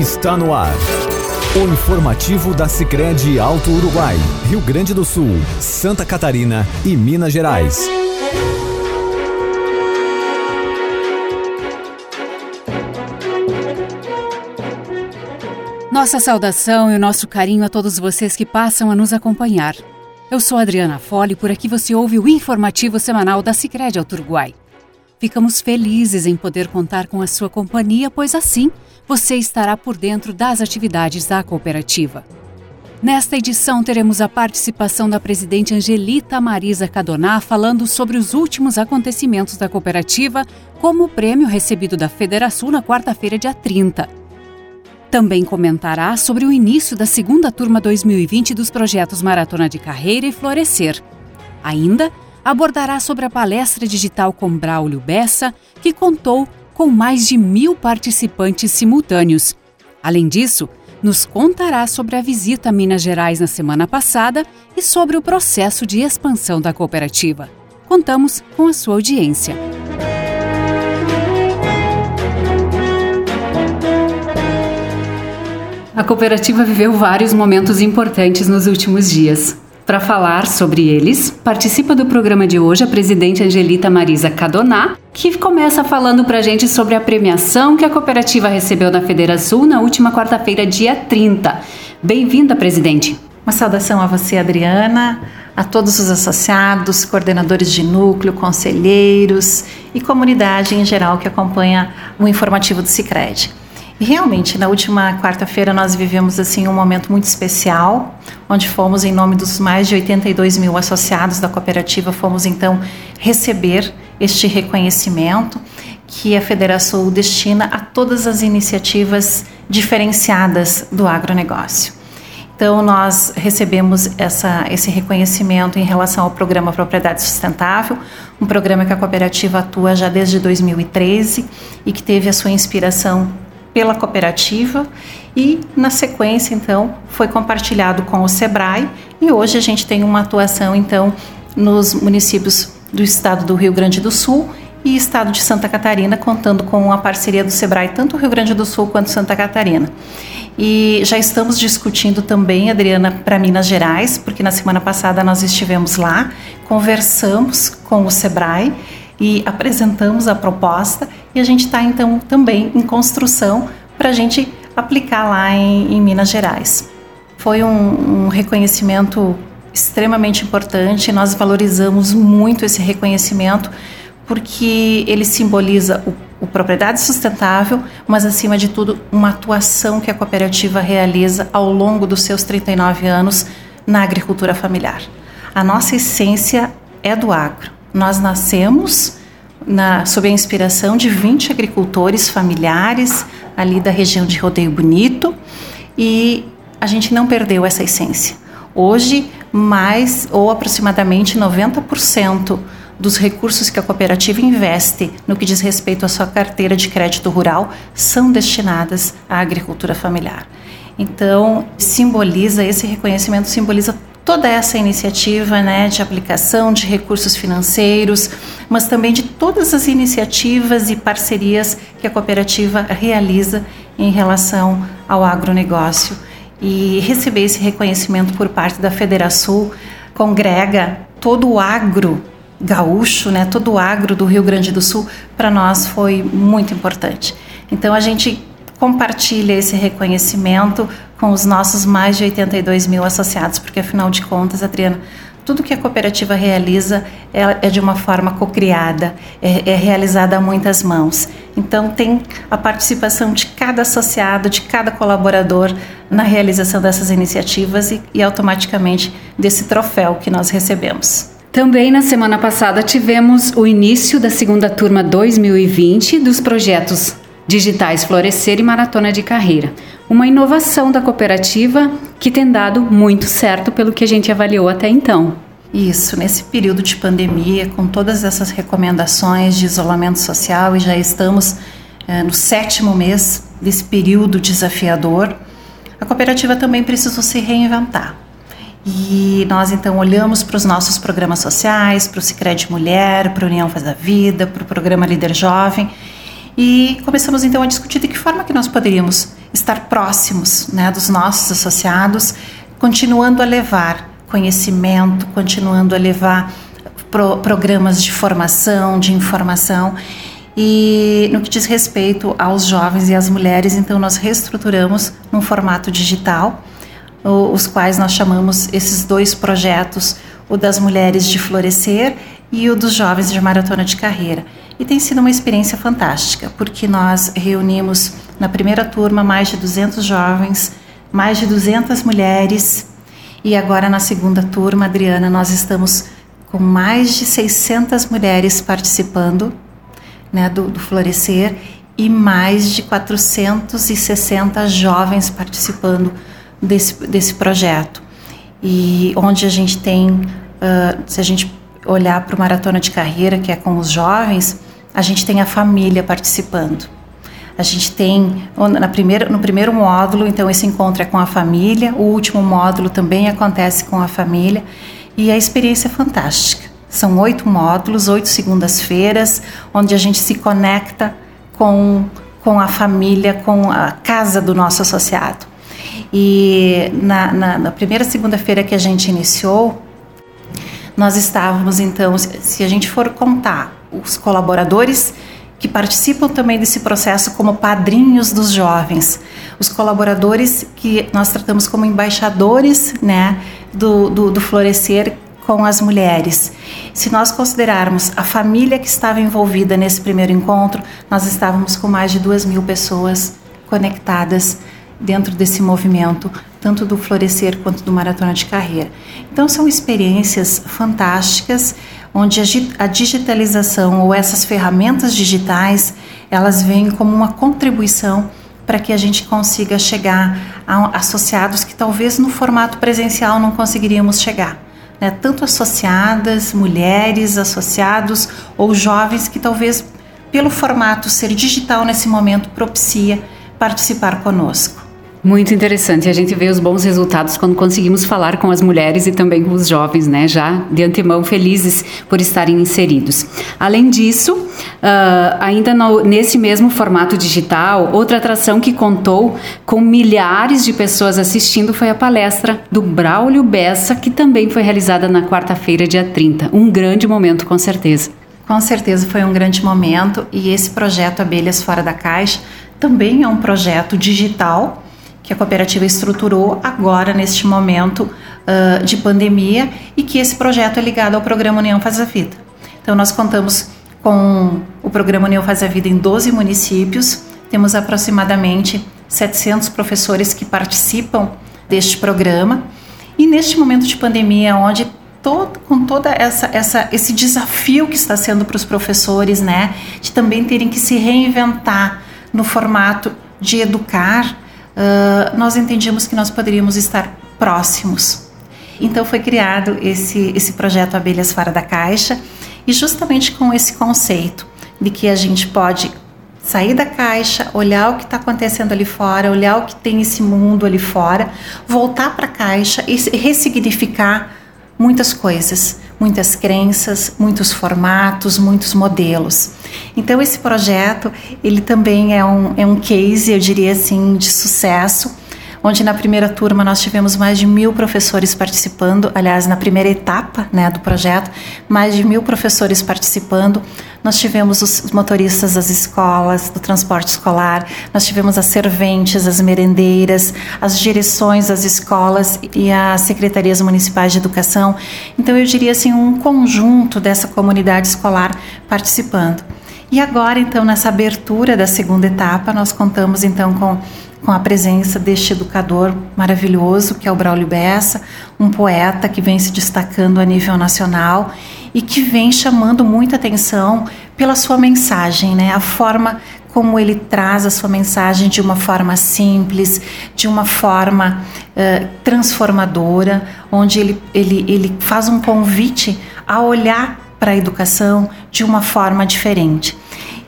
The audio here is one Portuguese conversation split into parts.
está no ar. O informativo da Sicredi Alto Uruguai, Rio Grande do Sul, Santa Catarina e Minas Gerais. Nossa saudação e o nosso carinho a todos vocês que passam a nos acompanhar. Eu sou Adriana Fole e por aqui você ouve o informativo semanal da Sicredi Alto Uruguai. Ficamos felizes em poder contar com a sua companhia, pois assim você estará por dentro das atividades da cooperativa. Nesta edição, teremos a participação da presidente Angelita Marisa Cadoná falando sobre os últimos acontecimentos da cooperativa, como o prêmio recebido da Federação na quarta-feira, dia 30. Também comentará sobre o início da segunda turma 2020 dos projetos Maratona de Carreira e Florescer. Ainda abordará sobre a palestra digital com Braulio Bessa, que contou com mais de mil participantes simultâneos. Além disso, nos contará sobre a visita a Minas Gerais na semana passada e sobre o processo de expansão da cooperativa. Contamos com a sua audiência. A cooperativa viveu vários momentos importantes nos últimos dias. Para falar sobre eles, participa do programa de hoje a presidente Angelita Marisa Cadoná, que começa falando para a gente sobre a premiação que a cooperativa recebeu da Federação na última quarta-feira, dia 30. Bem-vinda, presidente. Uma saudação a você, Adriana, a todos os associados, coordenadores de núcleo, conselheiros e comunidade em geral que acompanha o informativo do Cicred. Realmente, na última quarta-feira nós vivemos assim um momento muito especial, onde fomos em nome dos mais de 82 mil associados da cooperativa, fomos então receber este reconhecimento que a Federação destina a todas as iniciativas diferenciadas do agronegócio. Então, nós recebemos essa, esse reconhecimento em relação ao programa Propriedade Sustentável, um programa que a cooperativa atua já desde 2013 e que teve a sua inspiração pela cooperativa e na sequência então foi compartilhado com o Sebrae e hoje a gente tem uma atuação então nos municípios do estado do Rio Grande do Sul e estado de Santa Catarina, contando com a parceria do Sebrae, tanto Rio Grande do Sul quanto Santa Catarina. E já estamos discutindo também, Adriana, para Minas Gerais, porque na semana passada nós estivemos lá, conversamos com o Sebrae e apresentamos a proposta e a gente está então também em construção para a gente aplicar lá em, em Minas Gerais. Foi um, um, reconhecimento extremamente importante, nós valorizamos muito esse reconhecimento porque ele simboliza o, o propriedade sustentável, mas acima de tudo uma atuação que a cooperativa realiza ao longo dos seus 39 anos na agricultura familiar. A nossa essência é do agro nós nascemos na, sob a inspiração de 20 agricultores familiares ali da região de Rodeio Bonito e a gente não perdeu essa essência. Hoje, mais ou aproximadamente 90% dos recursos que a cooperativa investe no que diz respeito à sua carteira de crédito rural são destinadas à agricultura familiar. Então, simboliza esse reconhecimento simboliza toda essa iniciativa né, de aplicação de recursos financeiros, mas também de todas as iniciativas e parcerias que a cooperativa realiza em relação ao agronegócio. E receber esse reconhecimento por parte da Federação congrega todo o agro gaúcho, né, todo o agro do Rio Grande do Sul, para nós foi muito importante. Então a gente compartilha esse reconhecimento com os nossos mais de 82 mil associados, porque afinal de contas, Adriana, tudo que a cooperativa realiza é, é de uma forma cocriada, é, é realizada a muitas mãos. Então tem a participação de cada associado, de cada colaborador na realização dessas iniciativas e, e automaticamente desse troféu que nós recebemos. Também na semana passada tivemos o início da segunda turma 2020 dos projetos Digitais Florescer e Maratona de Carreira. Uma inovação da cooperativa que tem dado muito certo pelo que a gente avaliou até então. Isso, nesse período de pandemia, com todas essas recomendações de isolamento social, e já estamos é, no sétimo mês desse período desafiador, a cooperativa também precisou se reinventar. E nós então olhamos para os nossos programas sociais, para o Cicred Mulher, para a União Faz a Vida, para o programa Líder Jovem e começamos então a discutir de que forma que nós poderíamos estar próximos né, dos nossos associados, continuando a levar conhecimento, continuando a levar pro, programas de formação, de informação. E no que diz respeito aos jovens e às mulheres, então nós reestruturamos num formato digital, os quais nós chamamos esses dois projetos, o das mulheres de florescer e o dos jovens de maratona de carreira. E tem sido uma experiência fantástica, porque nós reunimos na primeira turma mais de 200 jovens, mais de 200 mulheres, e agora na segunda turma, Adriana, nós estamos com mais de 600 mulheres participando né, do, do Florescer e mais de 460 jovens participando desse, desse projeto. E onde a gente tem, uh, se a gente olhar para o Maratona de Carreira, que é com os jovens, a gente tem a família participando. A gente tem na primeira, no primeiro módulo, então esse encontro é com a família, o último módulo também acontece com a família e a experiência é fantástica. São oito módulos, oito segundas-feiras, onde a gente se conecta com, com a família, com a casa do nosso associado. E na, na, na primeira segunda-feira que a gente iniciou, nós estávamos então, se a gente for contar os colaboradores que participam também desse processo como padrinhos dos jovens, os colaboradores que nós tratamos como embaixadores né, do, do, do Florescer com as mulheres. Se nós considerarmos a família que estava envolvida nesse primeiro encontro, nós estávamos com mais de duas mil pessoas conectadas dentro desse movimento, tanto do Florescer quanto do Maratona de Carreira. Então, são experiências fantásticas onde a digitalização ou essas ferramentas digitais elas vêm como uma contribuição para que a gente consiga chegar a associados que talvez no formato presencial não conseguiríamos chegar. Né? Tanto associadas, mulheres, associados ou jovens que talvez pelo formato ser digital nesse momento propicia participar conosco. Muito interessante. A gente vê os bons resultados quando conseguimos falar com as mulheres e também com os jovens, né? Já de antemão felizes por estarem inseridos. Além disso, uh, ainda no, nesse mesmo formato digital, outra atração que contou com milhares de pessoas assistindo foi a palestra do Braulio Bessa, que também foi realizada na quarta-feira, dia 30. Um grande momento, com certeza. Com certeza foi um grande momento e esse projeto Abelhas Fora da Caixa também é um projeto digital que a cooperativa estruturou agora neste momento uh, de pandemia e que esse projeto é ligado ao programa União Faz a Vida. Então nós contamos com o programa União Faz a Vida em 12 municípios, temos aproximadamente 700 professores que participam deste programa e neste momento de pandemia onde todo, com toda essa, essa esse desafio que está sendo para os professores, né, de também terem que se reinventar no formato de educar uh, nós entendíamos que nós poderíamos estar próximos. Então foi criado esse, esse projeto Abelhas Fora da Caixa e justamente com esse conceito de que a gente pode sair da caixa, olhar o que está acontecendo ali fora, olhar o que tem esse mundo ali fora, voltar para a caixa e ressignificar muitas coisas, muitas crenças, muitos formatos, muitos modelos. Então esse projeto ele também é um, é um case, eu diria assim, de sucesso onde na primeira turma nós tivemos mais de mil professores participando, aliás, na primeira etapa né, do projeto, mais de mil professores participando. Nós tivemos os motoristas das escolas, do transporte escolar, nós tivemos as serventes, as merendeiras, as direções das escolas e as secretarias municipais de educação. Então, eu diria assim, um conjunto dessa comunidade escolar participando. E agora, então, nessa abertura da segunda etapa, nós contamos então com com a presença deste educador maravilhoso que é o Braulio Bessa, um poeta que vem se destacando a nível nacional e que vem chamando muita atenção pela sua mensagem, né? A forma como ele traz a sua mensagem de uma forma simples, de uma forma uh, transformadora, onde ele, ele, ele faz um convite a olhar para a educação de uma forma diferente.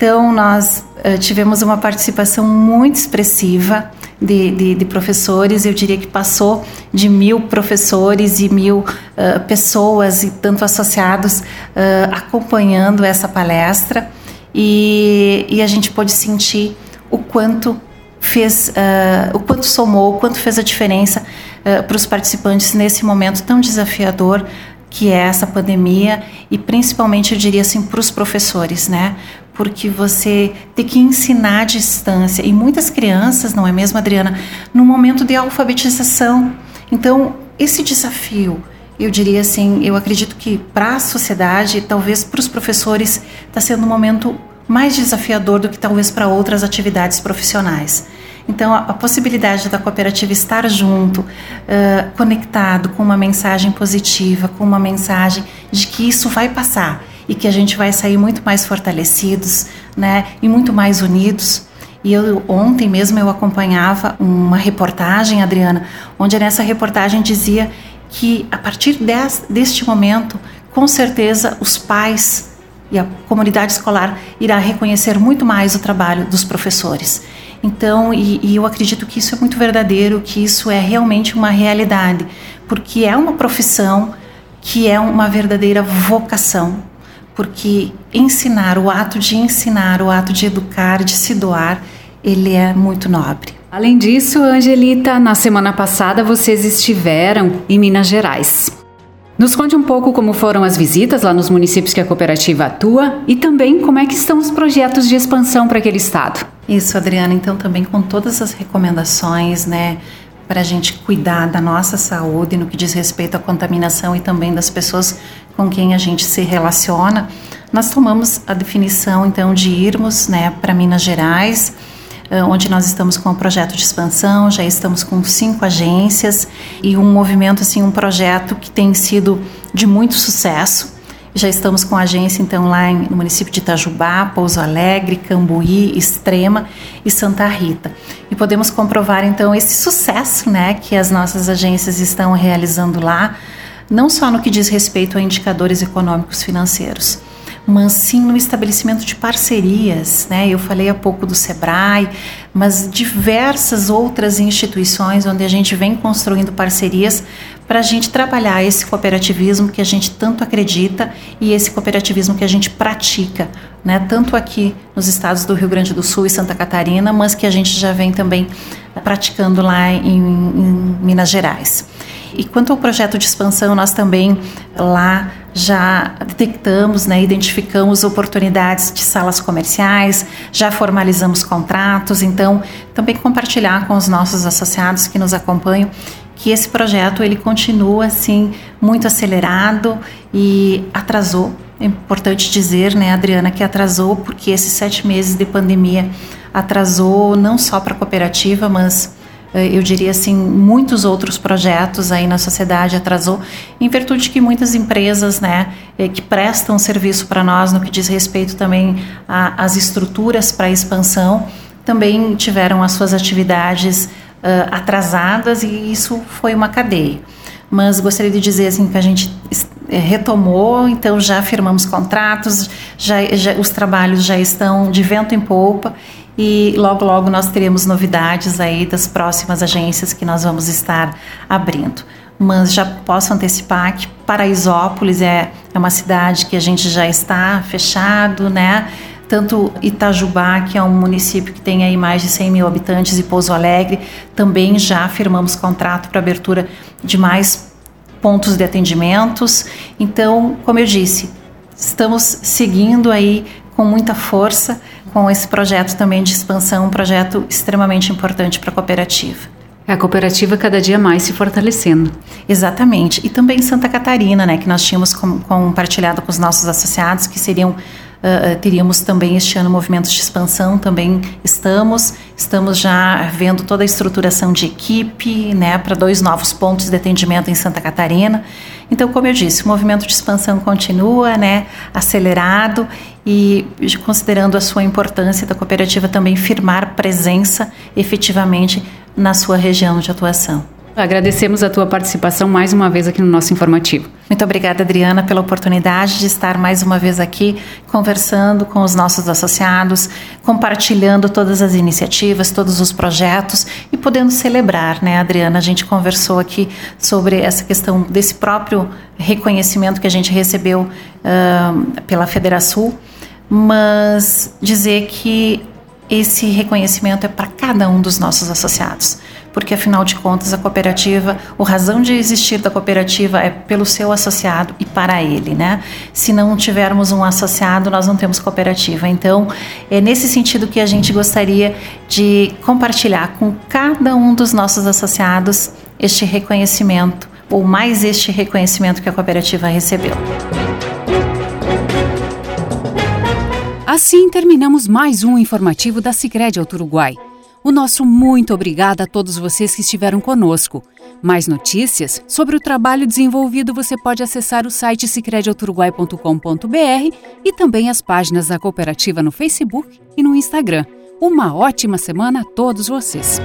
Então, nós uh, tivemos uma participação muito expressiva de, de, de, professores, eu diria que passou de mil professores e mil uh, pessoas e tanto associados uh, acompanhando essa palestra. E, e a gente pôde sentir o quanto fez, o quanto somou, o quanto fez a diferença para os participantes nesse momento tão desafiador que é essa pandemia. E principalmente eu diria assim para os professores, né? Porque você tem que ensinar à distância e muitas crianças, não é mesmo, Adriana, no momento de alfabetização. Então, esse desafio, eu diria assim, eu acredito que para a sociedade, talvez para os professores, está sendo um momento mais desafiador do que talvez para outras atividades profissionais. Então, a, a, possibilidade da cooperativa estar junto, uh, conectado com uma mensagem positiva, com uma mensagem de que isso vai passar e que a gente vai sair muito mais fortalecidos, né, e muito mais unidos. E eu ontem mesmo eu acompanhava uma reportagem, Adriana, onde nessa reportagem dizia que a partir des, deste momento, com certeza os pais e a comunidade escolar irá reconhecer muito mais o trabalho dos professores. Então, e, e eu acredito que isso é muito verdadeiro, que isso é realmente uma realidade, porque é uma profissão que é uma verdadeira vocação, porque ensinar, o ato de ensinar, o ato de educar, de se doar, ele é muito nobre. Além disso, Angelita, na semana passada vocês estiveram em Minas Gerais. Nos conte um pouco como foram as visitas lá nos municípios que a cooperativa atua e também como é que estão os projetos de expansão para aquele estado. Isso, Adriana, então também com todas as recomendações, né, para a gente cuidar da nossa saúde no que diz respeito à contaminação e também das pessoas com quem a gente se relaciona, nós tomamos a definição então de irmos, né, para Minas Gerais onde nós estamos com um projeto de expansão, já estamos com cinco agências e um movimento, assim, um projeto que tem sido de muito sucesso. Já estamos com agência, então, lá no município de Itajubá, Pouso Alegre, Cambuí, Extrema e Santa Rita. E podemos comprovar, então, esse sucesso né, que as nossas agências estão realizando lá, não só no que diz respeito a indicadores econômicos financeiros, mas sim no estabelecimento de parcerias. Né? Eu falei há pouco do SEBRAE, mas diversas outras instituições onde a gente vem construindo parcerias para a gente trabalhar esse cooperativismo que a gente tanto acredita e esse cooperativismo que a gente pratica, né? tanto aqui nos estados do Rio Grande do Sul e Santa Catarina, mas que a gente já vem também praticando lá em, em Minas Gerais. E quanto ao projeto de expansão, nós também lá já detectamos, né, identificamos oportunidades de salas comerciais, já formalizamos contratos, então também compartilhar com os nossos associados que nos acompanham que esse projeto ele continua assim muito acelerado e atrasou. É importante dizer, né, Adriana, que atrasou porque esses sete meses de pandemia atrasou não só para a cooperativa, mas eu diria assim, muitos outros projetos aí na sociedade atrasou, em virtude que muitas empresas, né, eh, que prestam serviço para nós no que diz respeito também às estruturas para expansão, também tiveram as suas atividades uh, atrasadas e isso foi uma cadeia. Mas gostaria de dizer assim que a gente retomou, então já firmamos contratos, já, já os trabalhos já estão de vento em polpa e logo logo nós teremos novidades aí das próximas agências que nós vamos estar abrindo. Mas já posso antecipar que Paraisópolis é, é uma cidade que a gente já está fechado, né? Tanto Itajubá, que é um município que tem aí mais de 100 mil habitantes, e Pouso Alegre, também já firmamos contrato para abertura de mais pontos de atendimentos. Então, como eu disse, estamos seguindo aí com muita força com esse projeto também de expansão, um projeto extremamente importante para a cooperativa. É a cooperativa cada dia mais se fortalecendo. Exatamente. E também Santa Catarina, né, que nós tínhamos compartilhado com os nossos associados, que seriam Uh, teríamos também este ano movimentos de expansão, também estamos. Estamos já vendo toda a estruturação de equipe né, para dois novos pontos de atendimento em Santa Catarina. Então, como eu disse, o movimento de expansão continua né, acelerado e considerando a sua importância da cooperativa também firmar presença efetivamente na sua região de atuação. Agradecemos a tua participação mais uma vez aqui no nosso informativo. Muito obrigada, Adriana, pela oportunidade de estar mais uma vez aqui conversando com os nossos associados, compartilhando todas as iniciativas, todos os projetos e podendo celebrar, né, Adriana? A gente conversou aqui sobre essa questão desse próprio reconhecimento que a gente recebeu uh, pela Federação, mas dizer que esse reconhecimento é para cada um dos nossos associados, porque afinal de contas a cooperativa, a razão de existir da cooperativa é pelo seu associado e para ele, né? Se não tivermos um associado, nós não temos cooperativa. Então, é nesse sentido que a gente gostaria de compartilhar com cada um dos nossos associados este reconhecimento ou mais este reconhecimento que a cooperativa recebeu. Assim terminamos mais um informativo da Sicredi Alto Uruguai. O nosso muito obrigado a todos vocês que estiveram conosco. Mais notícias sobre o trabalho desenvolvido você pode acessar o site sicrediautoruguai.com.br e também as páginas da cooperativa no Facebook e no Instagram. Uma ótima semana a todos vocês.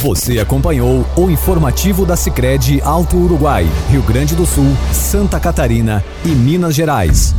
Você acompanhou o informativo da Sicredi Alto Uruguai, Rio Grande do Sul, Santa Catarina e Minas Gerais.